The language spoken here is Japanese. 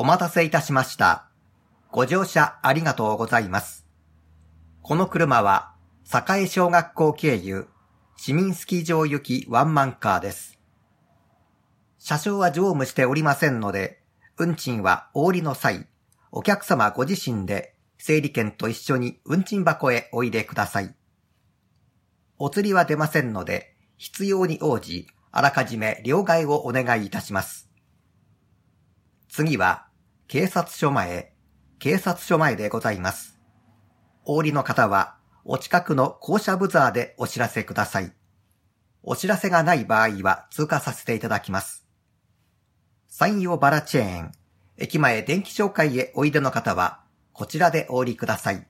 お待たせいたしました。ご乗車ありがとうございます。この車は、栄小学校経由、市民スキー場行きワンマンカーです。車掌は乗務しておりませんので、運賃はお降りの際、お客様ご自身で整理券と一緒に運賃箱へお入れください。お釣りは出ませんので、必要に応じ、あらかじめ両替をお願いいたします。次は、警察署前、警察署前でございます。お降りの方は、お近くの校舎ブザーでお知らせください。お知らせがない場合は通過させていただきます。山陽バラチェーン、駅前電気紹介へおいでの方は、こちらでお降りください。